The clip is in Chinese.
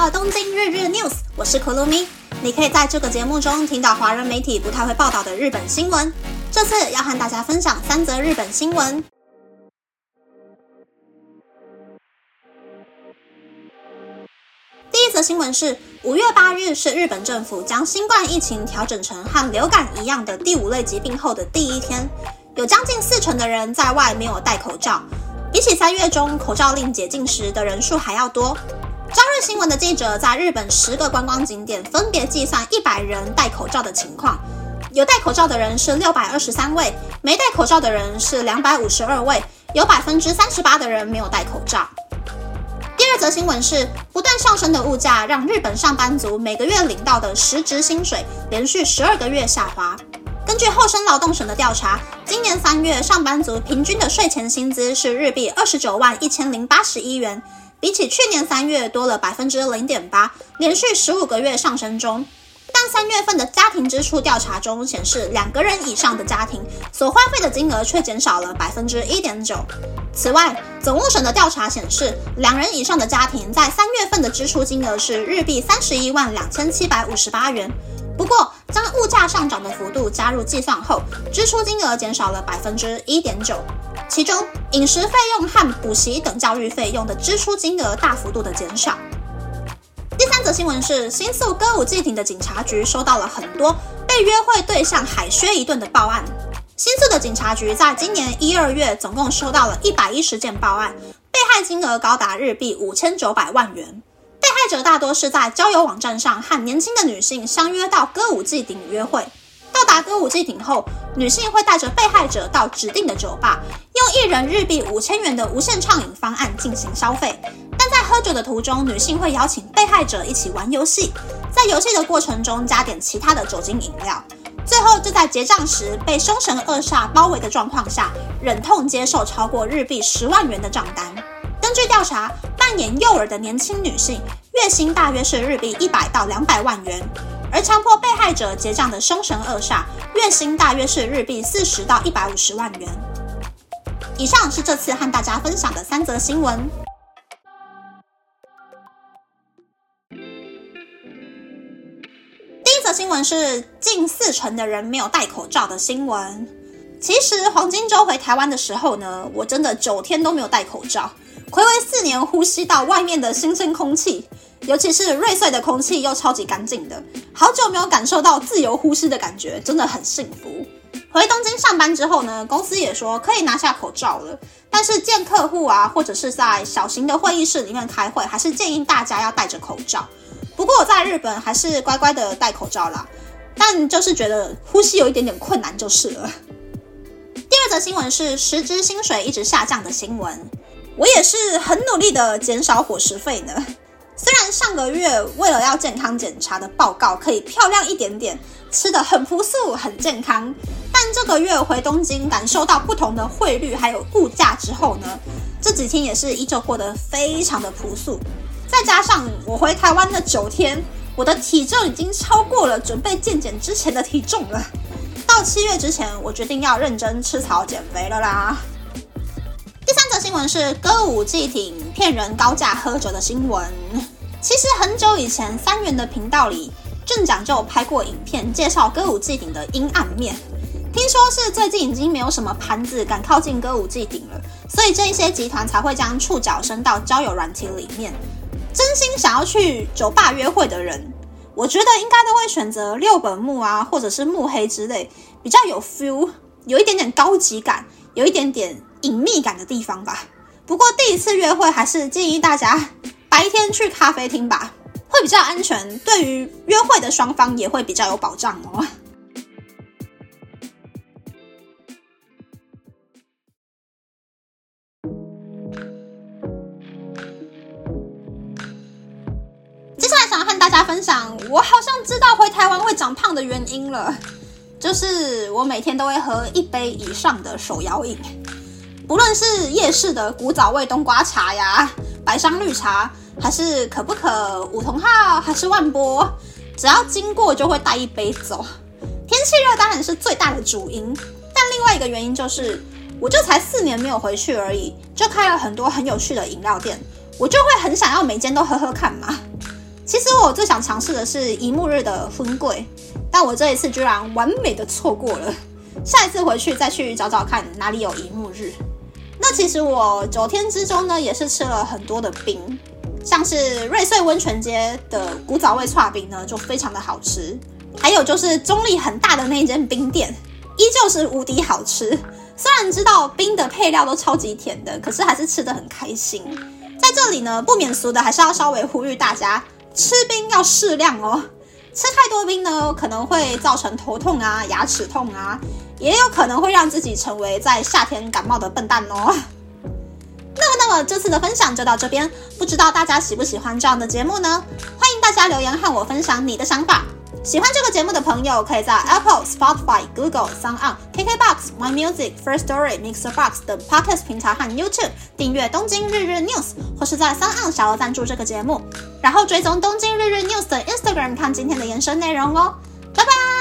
到东京日日 news，我是可露咪。你可以在这个节目中听到华人媒体不太会报道的日本新闻。这次要和大家分享三则日本新闻。第一则新闻是五月八日是日本政府将新冠疫情调整成和流感一样的第五类疾病后的第一天，有将近四成的人在外没有戴口罩，比起三月中口罩令解禁时的人数还要多。新闻的记者在日本十个观光景点分别计算一百人戴口罩的情况，有戴口罩的人是六百二十三位，没戴口罩的人是两百五十二位，有百分之三十八的人没有戴口罩。第二则新闻是，不断上升的物价让日本上班族每个月领到的实质薪水连续十二个月下滑。根据厚生劳动省的调查，今年三月上班族平均的税前薪资是日币二十九万一千零八十一元。比起去年三月多了百分之零点八，连续十五个月上升中。但三月份的家庭支出调查中显示，两个人以上的家庭所花费的金额却减少了百分之一点九。此外，总务省的调查显示，两人以上的家庭在三月份的支出金额是日币三十一万两千七百五十八元。不过，将物价上涨的幅度加入计算后，支出金额减少了百分之一点九。其中，饮食费用和补习等教育费用的支出金额大幅度的减少。第三则新闻是，新宿歌舞伎町的警察局收到了很多被约会对象海削一顿的报案。新宿的警察局在今年一二月总共收到了一百一十件报案，被害金额高达日币五千九百万元。者大多是在交友网站上和年轻的女性相约到歌舞伎町约会。到达歌舞伎町后，女性会带着被害者到指定的酒吧，用一人日币五千元的无限畅饮方案进行消费。但在喝酒的途中，女性会邀请被害者一起玩游戏，在游戏的过程中加点其他的酒精饮料，最后就在结账时被凶神恶煞包围的状况下，忍痛接受超过日币十万元的账单。根据调查，扮演诱饵的年轻女性月薪大约是日币一百到两百万元。而强迫被害者结账的凶神恶煞，月薪大约是日币四十到一百五十万元。以上是这次和大家分享的三则新闻。第一则新闻是近四成的人没有戴口罩的新闻。其实黄金周回台湾的时候呢，我真的九天都没有戴口罩，回违四年呼吸到外面的新鲜空气。尤其是瑞穗的空气又超级干净的，好久没有感受到自由呼吸的感觉，真的很幸福。回东京上班之后呢，公司也说可以拿下口罩了，但是见客户啊，或者是在小型的会议室里面开会，还是建议大家要戴着口罩。不过我在日本还是乖乖的戴口罩啦，但就是觉得呼吸有一点点困难就是了。第二则新闻是实支薪水一直下降的新闻，我也是很努力的减少伙食费呢。虽然上个月为了要健康检查的报告可以漂亮一点点，吃的很朴素很健康，但这个月回东京感受到不同的汇率还有物价之后呢，这几天也是依旧过得非常的朴素。再加上我回台湾的九天，我的体重已经超过了准备健检之前的体重了。到七月之前，我决定要认真吃草减肥了啦。新闻是歌舞伎町骗人高价喝酒的新闻。其实很久以前，三元的频道里镇长就有拍过影片介绍歌舞伎町的阴暗面。听说是最近已经没有什么盘子敢靠近歌舞伎町了，所以这一些集团才会将触角伸到交友软体里面。真心想要去酒吧约会的人，我觉得应该都会选择六本木啊，或者是木黑之类比较有 feel，有一点点高级感，有一点点。隐秘感的地方吧。不过第一次约会还是建议大家白天去咖啡厅吧，会比较安全，对于约会的双方也会比较有保障哦。接下来想和大家分享，我好像知道回台湾会长胖的原因了，就是我每天都会喝一杯以上的手摇饮。不论是夜市的古早味冬瓜茶呀、白香绿茶，还是可不可梧桐号，还是万波，只要经过就会带一杯走。天气热当然是最大的主因，但另外一个原因就是，我就才四年没有回去而已，就开了很多很有趣的饮料店，我就会很想要每间都喝喝看嘛。其实我最想尝试的是一幕日的荤桂，但我这一次居然完美的错过了。下一次回去再去找找看哪里有一幕日。那其实我九天之中呢，也是吃了很多的冰，像是瑞穗温泉街的古早味串冰呢，就非常的好吃。还有就是中力很大的那间冰店，依旧是无敌好吃。虽然知道冰的配料都超级甜的，可是还是吃的很开心。在这里呢，不免俗的还是要稍微呼吁大家。吃冰要适量哦，吃太多冰呢，可能会造成头痛啊、牙齿痛啊，也有可能会让自己成为在夏天感冒的笨蛋哦。那么，那么这次的分享就到这边，不知道大家喜不喜欢这样的节目呢？欢迎大家留言和我分享你的想法。喜欢这个节目的朋友，可以在 Apple、Spotify、Google、s o u n On、KKBox、My Music、First Story、Mixer Box 等 Podcast 平台和 YouTube 订阅东京日日 News，或是在 s o u n On 小额赞助这个节目，然后追踪东京日日 News 的 Instagram 看今天的延伸内容哦。拜拜。